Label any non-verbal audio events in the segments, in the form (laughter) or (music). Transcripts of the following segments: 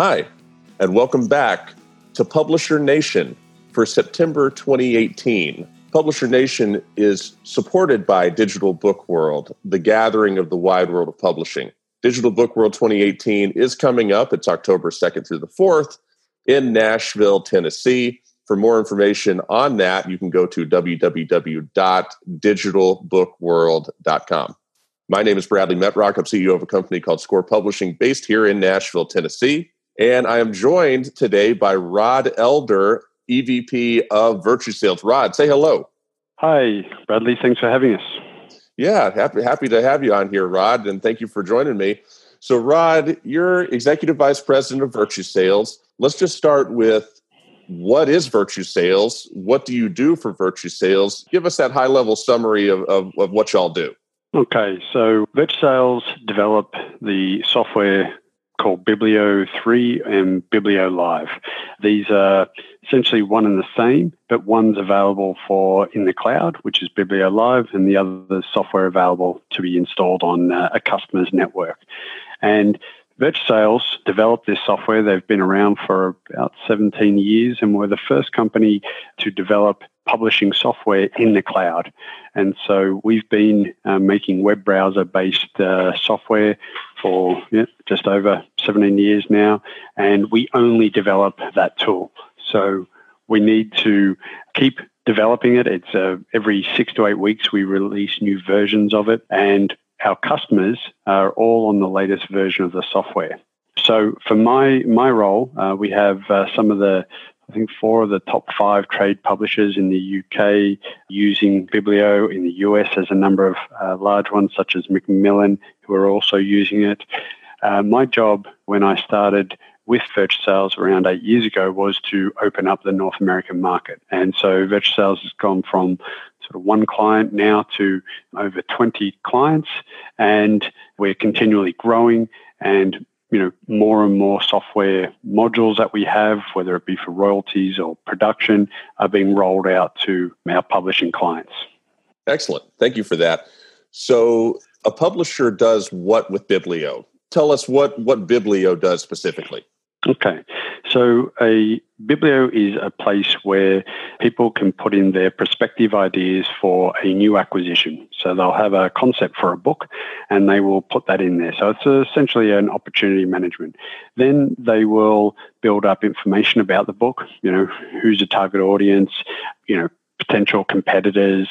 Hi, and welcome back to Publisher Nation for September 2018. Publisher Nation is supported by Digital Book World, the gathering of the wide world of publishing. Digital Book World 2018 is coming up. It's October 2nd through the 4th in Nashville, Tennessee. For more information on that, you can go to www.digitalbookworld.com. My name is Bradley Metrock. I'm CEO of a company called Score Publishing based here in Nashville, Tennessee. And I am joined today by Rod Elder, EVP of Virtusales. Rod, say hello. Hi, Bradley. Thanks for having us. Yeah, happy happy to have you on here, Rod, and thank you for joining me. So, Rod, you're Executive Vice President of Virtusales. Let's just start with what is Virtusales? What do you do for Virtusales? Give us that high level summary of, of, of what y'all do. Okay, so Virtusales develop the software called Biblio 3 and Biblio Live. These are essentially one and the same, but one's available for in the cloud, which is Biblio Live, and the other software available to be installed on uh, a customer's network. And Virtusales developed this software. They've been around for about 17 years and were the first company to develop publishing software in the cloud. And so we've been uh, making web browser based uh, software for yeah, just over 17 years now, and we only develop that tool. So we need to keep developing it. It's uh, every six to eight weeks we release new versions of it, and our customers are all on the latest version of the software. So for my my role, uh, we have uh, some of the I think four of the top five trade publishers in the UK using Biblio. In the US, there's a number of uh, large ones such as Macmillan who are also using it. Uh, my job when I started with Virtusales around eight years ago was to open up the North American market. And so Virtusales has gone from sort of one client now to over 20 clients, and we're continually growing. And you know more and more software modules that we have, whether it be for royalties or production, are being rolled out to our publishing clients. Excellent. Thank you for that. So, a publisher does what with Biblio? Tell us what what Biblio does specifically. Okay. So a Biblio is a place where people can put in their prospective ideas for a new acquisition. So they'll have a concept for a book and they will put that in there. So it's essentially an opportunity management. Then they will build up information about the book, you know, who's the target audience, you know, potential competitors,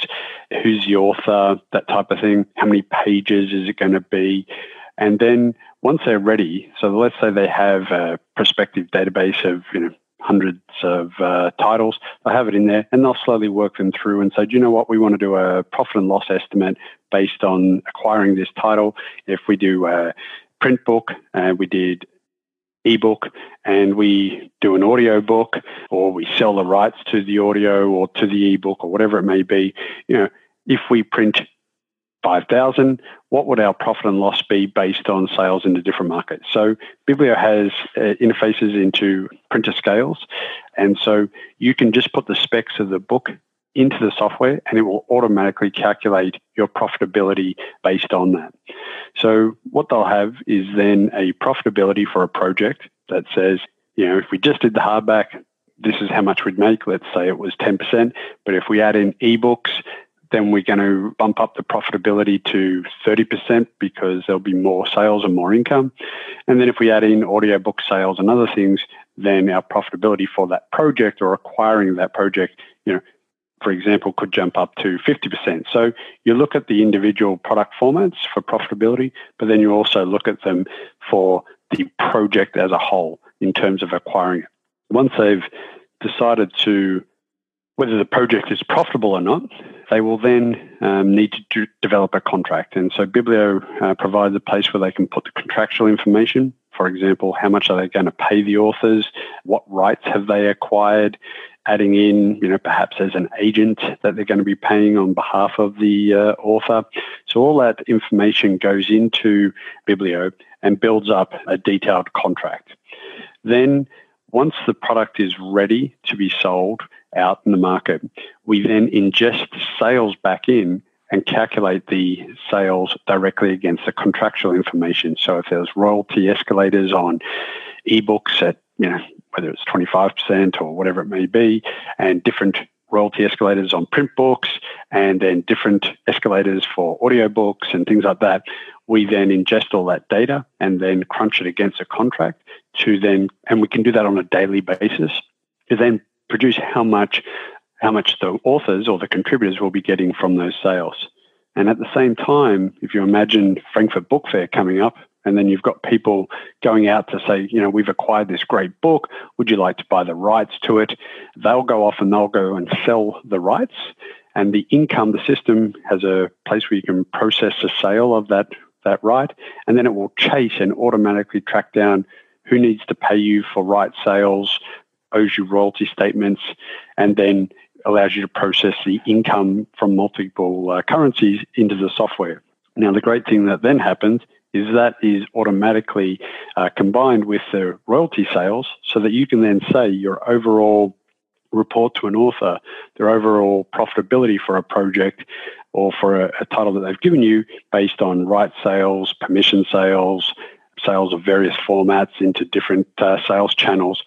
who's the author, that type of thing. How many pages is it going to be? And then once they're ready, so let's say they have a prospective database of you know hundreds of uh, titles, they'll have it in there and they'll slowly work them through and say, do you know what, we want to do a profit and loss estimate based on acquiring this title. If we do a print book and uh, we did ebook and we do an audio book or we sell the rights to the audio or to the ebook or whatever it may be, you know, if we print 5,000, what would our profit and loss be based on sales into different markets? So Biblio has uh, interfaces into printer scales. And so you can just put the specs of the book into the software and it will automatically calculate your profitability based on that. So what they'll have is then a profitability for a project that says, you know, if we just did the hardback, this is how much we'd make. Let's say it was 10%. But if we add in ebooks, then we're going to bump up the profitability to 30% because there'll be more sales and more income. And then if we add in audiobook sales and other things, then our profitability for that project or acquiring that project, you know, for example, could jump up to 50%. So you look at the individual product formats for profitability, but then you also look at them for the project as a whole in terms of acquiring it. Once they've decided to whether the project is profitable or not, they will then um, need to develop a contract. And so Biblio uh, provides a place where they can put the contractual information. For example, how much are they going to pay the authors? What rights have they acquired? Adding in, you know, perhaps as an agent that they're going to be paying on behalf of the uh, author. So all that information goes into Biblio and builds up a detailed contract. Then once the product is ready to be sold, out in the market. We then ingest the sales back in and calculate the sales directly against the contractual information. So if there's royalty escalators on ebooks at, you know, whether it's 25% or whatever it may be, and different royalty escalators on print books, and then different escalators for audiobooks and things like that. We then ingest all that data and then crunch it against a contract to then, and we can do that on a daily basis to then produce how much how much the authors or the contributors will be getting from those sales. And at the same time, if you imagine Frankfurt Book Fair coming up, and then you've got people going out to say, you know, we've acquired this great book. Would you like to buy the rights to it? They'll go off and they'll go and sell the rights. And the income, the system has a place where you can process the sale of that, that right. And then it will chase and automatically track down who needs to pay you for right sales, owes you royalty statements, and then allows you to process the income from multiple uh, currencies into the software. Now, the great thing that then happens is that is automatically uh, combined with the royalty sales so that you can then say your overall report to an author, their overall profitability for a project or for a, a title that they've given you based on right sales, permission sales, sales of various formats into different uh, sales channels,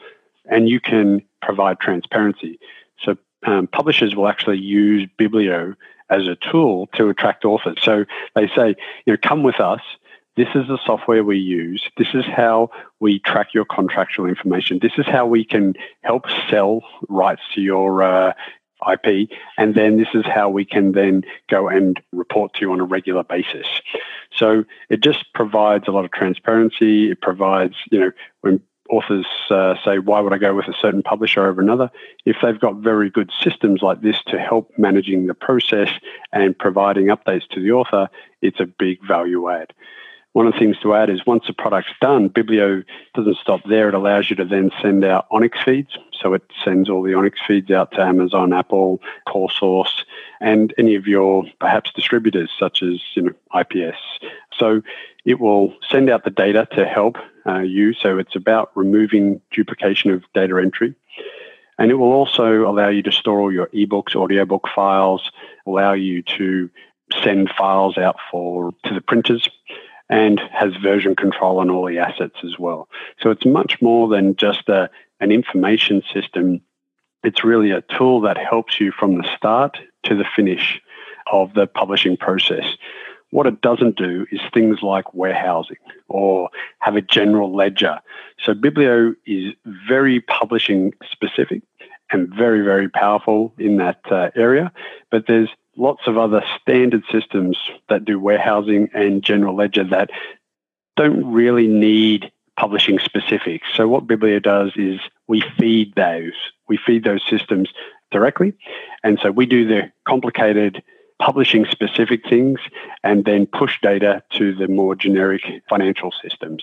and you can provide transparency. So um, publishers will actually use Biblio as a tool to attract authors. So they say, you know, come with us. This is the software we use. This is how we track your contractual information. This is how we can help sell rights to your uh, IP. And then this is how we can then go and report to you on a regular basis. So it just provides a lot of transparency. It provides, you know, when authors uh, say, why would I go with a certain publisher over another? If they've got very good systems like this to help managing the process and providing updates to the author, it's a big value add. One of the things to add is once the product's done, Biblio doesn't stop there. It allows you to then send out ONIX feeds. So it sends all the ONIX feeds out to Amazon, Apple, CoreSource, and any of your perhaps distributors such as you know, IPS. So it will send out the data to help uh, you. So it's about removing duplication of data entry. And it will also allow you to store all your ebooks, audiobook files, allow you to send files out for to the printers and has version control on all the assets as well. So it's much more than just a, an information system. It's really a tool that helps you from the start to the finish of the publishing process. What it doesn't do is things like warehousing or have a general ledger. So Biblio is very publishing specific and very, very powerful in that uh, area. But there's lots of other standard systems that do warehousing and general ledger that don't really need publishing specifics. So what Biblio does is we feed those. We feed those systems directly. And so we do the complicated publishing specific things and then push data to the more generic financial systems.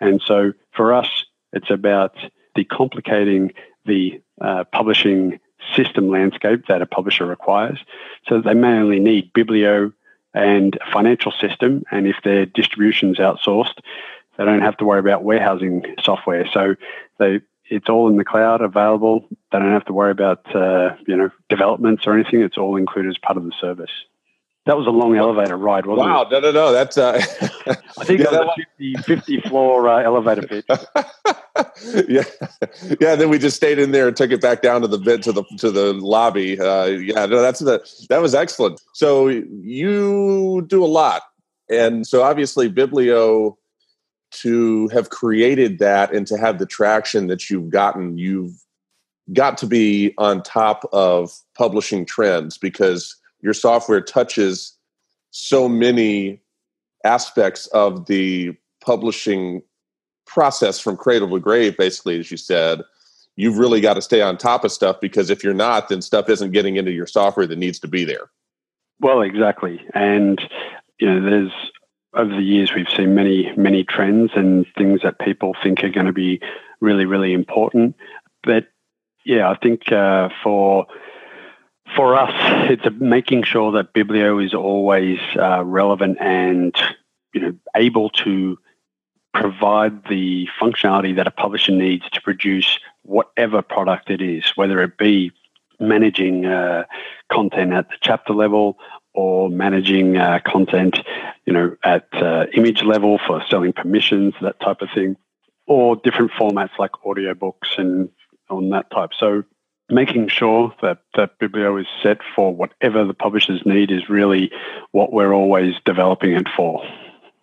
And so for us, it's about decomplicating the uh, publishing system landscape that a publisher requires. So they may only need Biblio and a financial system, and if their distribution's outsourced, they don't have to worry about warehousing software. So they it's all in the cloud available. They don't have to worry about uh, you know developments or anything. It's all included as part of the service. That was a long elevator ride, wasn't wow, it? Wow, no, no, no. That's uh, (laughs) I think yeah, that was a 50, 50 floor uh, elevator pitch. (laughs) yeah, yeah. Then we just stayed in there and took it back down to the bit to the to the lobby. Uh, yeah, no, that's the that was excellent. So you do a lot, and so obviously Biblio to have created that and to have the traction that you've gotten, you've got to be on top of publishing trends because your software touches so many aspects of the publishing process from cradle to grave basically as you said you've really got to stay on top of stuff because if you're not then stuff isn't getting into your software that needs to be there. Well exactly. And you know there's over the years we've seen many many trends and things that people think are going to be really really important. But yeah i think uh, for for us, it's making sure that Biblio is always uh, relevant and you know able to provide the functionality that a publisher needs to produce whatever product it is, whether it be managing uh, content at the chapter level or managing uh, content, you know, at uh, image level for selling permissions, that type of thing. or different formats like audiobooks and on that type. So making sure that that Biblio is set for whatever the publishers need is really what we're always developing it for.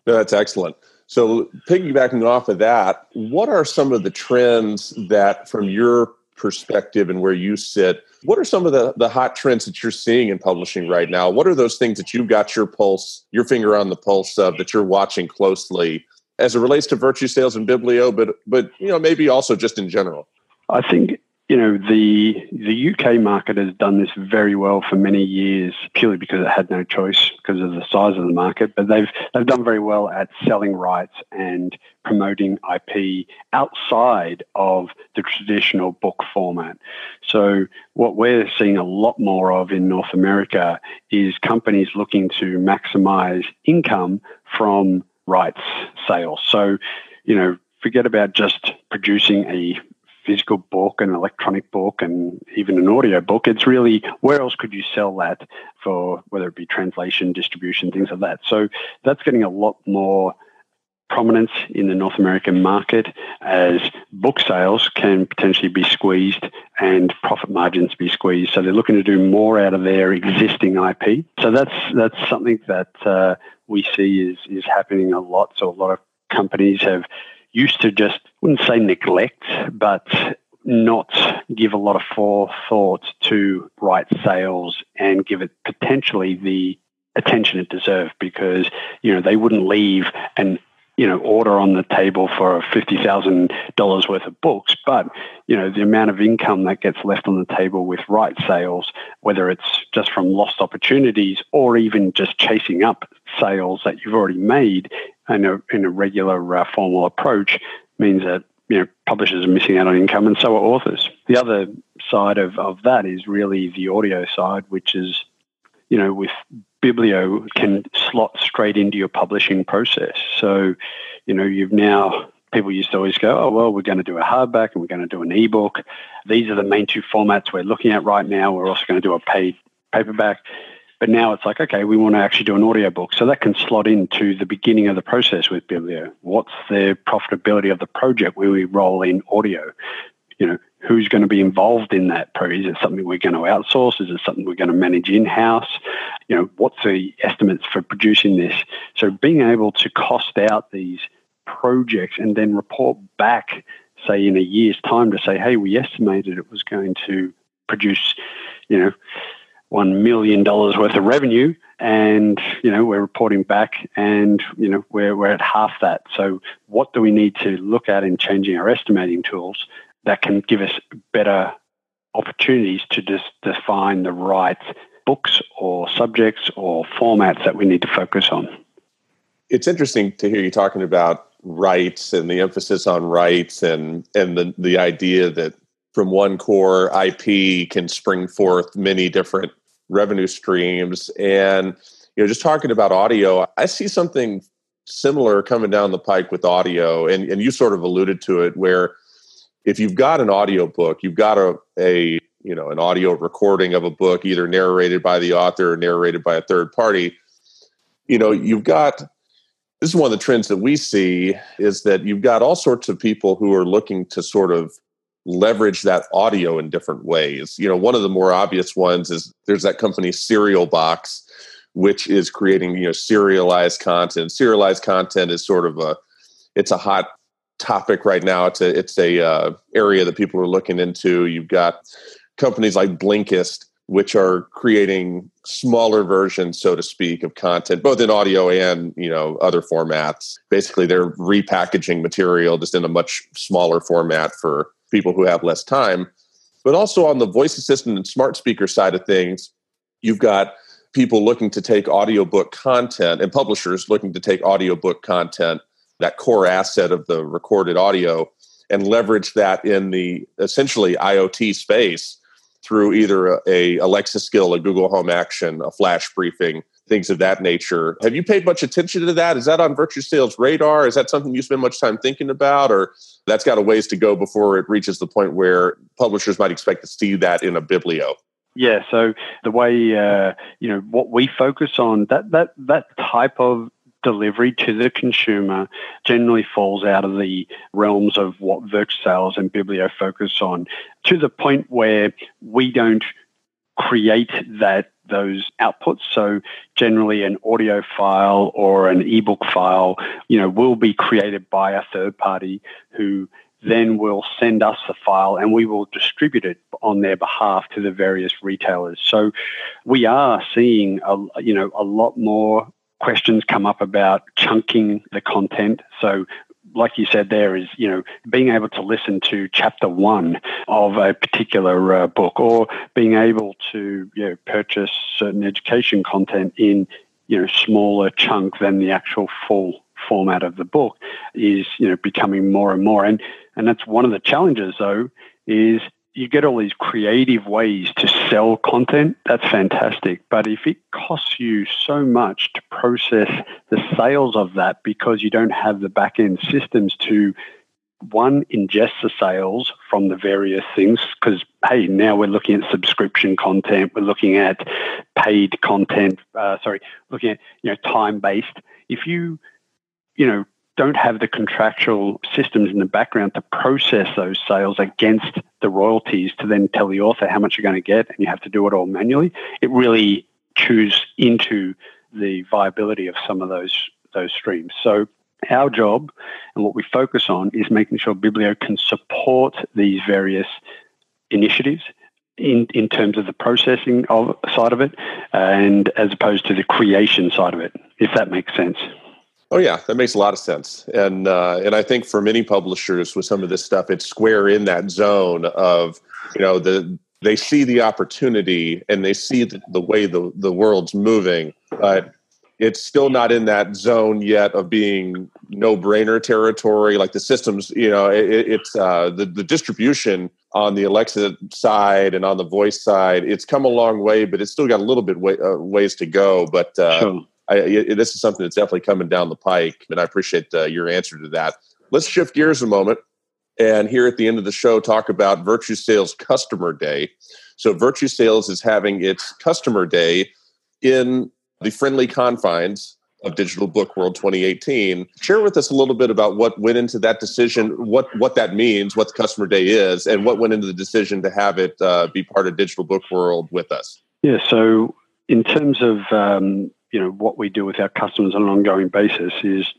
that's excellent. So piggybacking off of that, what are some of the trends that from your perspective and where you sit, what are some of the, the hot trends that you're seeing in publishing right now? What are those things that you've got your pulse, your finger on the pulse of that you're watching closely as it relates to Virtusales and Biblio, but but you know, maybe also just in general? I think you know the the UK market has done this very well for many years purely because it had no choice because of the size of the market but they've they've done very well at selling rights and promoting IP outside of the traditional book format. So what we're seeing a lot more of in North America is companies looking to maximize income from rights sales. So you know forget about just producing a physical book, an electronic book, and even an audio book. It's really where else could you sell that for, whether it be translation, distribution, things like that. So that's getting a lot more prominence in the North American market as book sales can potentially be squeezed and profit margins be squeezed. So they're looking to do more out of their existing IP. So that's that's something that uh, we see is is happening a lot. So a lot of companies have used to just wouldn't say neglect, but not give a lot of forethought to right sales and give it potentially the attention it deserved because you know they wouldn't leave an you know order on the table for fifty thousand dollars worth of books, but you know the amount of income that gets left on the table with right sales, whether it's just from lost opportunities or even just chasing up sales that you've already made in a in a regular uh, formal approach, means that you know publishers are missing out on income, and so are authors. The other side of of that is really the audio side, which is you know with Biblio can slot straight into your publishing process. So, you know, you've now people used to always go, oh, well, we're going to do a hardback and we're going to do an ebook. These are the main two formats we're looking at right now. We're also going to do a paid paperback. But now it's like, okay, we want to actually do an audiobook. So that can slot into the beginning of the process with Biblio. What's the profitability of the project where we roll in audio? You know, who's going to be involved in that? Is it something we're going to outsource? Is it something we're going to manage in-house? You know, what's the estimates for producing this? So being able to cost out these projects and then report back, say in a year's time to say, hey, we estimated it was going to produce, you know, one million dollars worth of revenue, and you know we're reporting back, and you know we're we're at half that. So what do we need to look at in changing our estimating tools that can give us better opportunities to just define the right books or subjects or formats that we need to focus on? It's interesting to hear you talking about rights and the emphasis on rights and and the the idea that from one core IP can spring forth many different revenue streams. And you know, just talking about audio, I see something similar coming down the pike with audio, and and you sort of alluded to it, where if you've got an audio book, you've got a a you know an audio recording of a book, either narrated by the author or narrated by a third party. You know, you've got this is one of the trends that we see is that you've got all sorts of people who are looking to sort of leverage that audio in different ways. You know, one of the more obvious ones is there's that company Serial Box, which is creating you know serialized content. Serialized content is sort of a it's a hot topic right now. It's a it's a uh, area that people are looking into. You've got companies like Blinkist, which are creating smaller versions, so to speak, of content, both in audio and you know other formats. Basically, they're repackaging material just in a much smaller format for people who have less time. But also on the voice assistant and smart speaker side of things, you've got people looking to take audiobook content and publishers looking to take audiobook content, that core asset of the recorded audio, and leverage that in the essentially IoT space through either a, a Alexa skill, a Google Home action, a flash briefing, things of that nature. Have you paid much attention to that? Is that on Virtusales radar? Is that something you spend much time thinking about, or that's got a ways to go before it reaches the point where publishers might expect to see that in a biblio? Yeah, so the way uh, you know what we focus on that that that type of delivery to the consumer generally falls out of the realms of what Virtusales and Biblio focus on to the point where we don't create that those outputs. So generally an audio file or an ebook file, you know, will be created by a third party who then will send us the file and we will distribute it on their behalf to the various retailers. So we are seeing a, you know a lot more questions come up about chunking the content. So like you said there is you know being able to listen to chapter one of a particular uh, book or being able to you know purchase certain education content in you know smaller chunk than the actual full format of the book is you know becoming more and more. And and that's one of the challenges though is you get all these creative ways to sell content, that's fantastic. But if it costs you so much to process the sales of that because you don't have the back end systems to one ingest the sales from the various things because hey now we're looking at subscription content we're looking at paid content uh, sorry looking at you know time based if you you know don't have the contractual systems in the background to process those sales against the royalties to then tell the author how much you're going to get and you have to do it all manually, it really chews into the viability of some of those those streams. So our job and what we focus on is making sure Biblio can support these various initiatives in, in terms of the processing of side of it and as opposed to the creation side of it, if that makes sense. Oh yeah, that makes a lot of sense, and uh, and I think for many publishers with some of this stuff, it's square in that zone of you know the they see the opportunity and they see the, the way the the world's moving, but it's still not in that zone yet of being no brainer territory. Like the systems, you know, it, it's uh, the the distribution on the Alexa side and on the voice side. It's come a long way, but it's still got a little bit way, uh, ways to go. But uh, sure I, this is something that's definitely coming down the pike, and I appreciate uh, your answer to that. Let's shift gears a moment and here at the end of the show talk about Virtusales Customer Day. So, Virtusales is having its Customer Day in the friendly confines of Digital Book World 2018. Share with us a little bit about what went into that decision, what what that means, what the Customer Day is, and what went into the decision to have it uh, be part of Digital Book World with us. Yeah. So, in terms of um, you know what we do with our customers on an ongoing basis is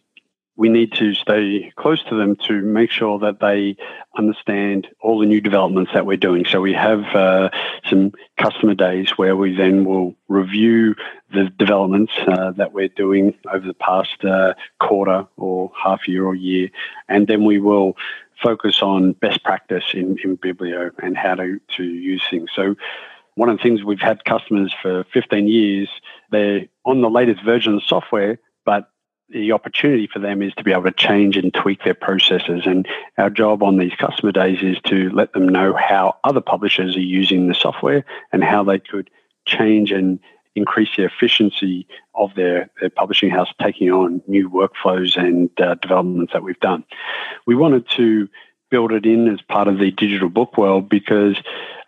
we need to stay close to them to make sure that they understand all the new developments that we're doing. So we have uh, some customer days where we then will review the developments uh, that we're doing over the past uh, quarter or half year or year, and then we will focus on best practice in, in Biblio and how to, to use things. So one of the things we've had customers for 15 years, they're on the latest version of the software, but the opportunity for them is to be able to change and tweak their processes. And our job on these customer days is to let them know how other publishers are using the software and how they could change and increase the efficiency of their, their publishing house taking on new workflows and uh, developments that we've done. We wanted to build it in as part of the digital book world because,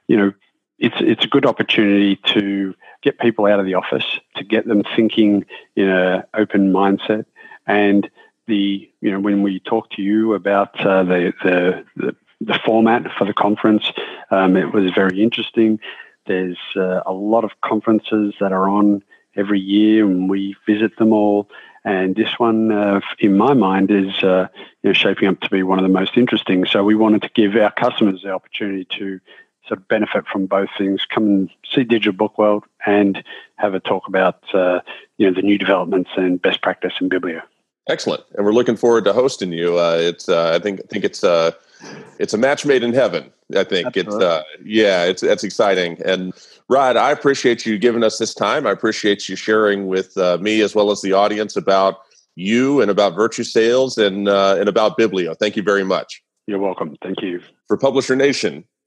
you know, it's it's a good opportunity to get people out of the office, to get them thinking in an open mindset, and the you know when we talk to you about uh, the, the, the the format for the conference, um, it was very interesting. There's uh, a lot of conferences that are on every year, and we visit them all. And this one, uh, in my mind, is uh, you know, shaping up to be one of the most interesting. So we wanted to give our customers the opportunity to sort of benefit from both things. Come and see Digital Book World and have a talk about uh, you know the new developments and best practice in Biblio. Excellent, and we're looking forward to hosting you. Uh, it's uh, I think I think it's uh, it's a match made in heaven. I think Absolutely. it's uh, yeah, it's that's exciting. And Rod, I appreciate you giving us this time. I appreciate you sharing with uh, me as well as the audience about you and about Virtusales and uh, and about Biblio. Thank you very much. You're welcome. Thank you. For Publisher Nation,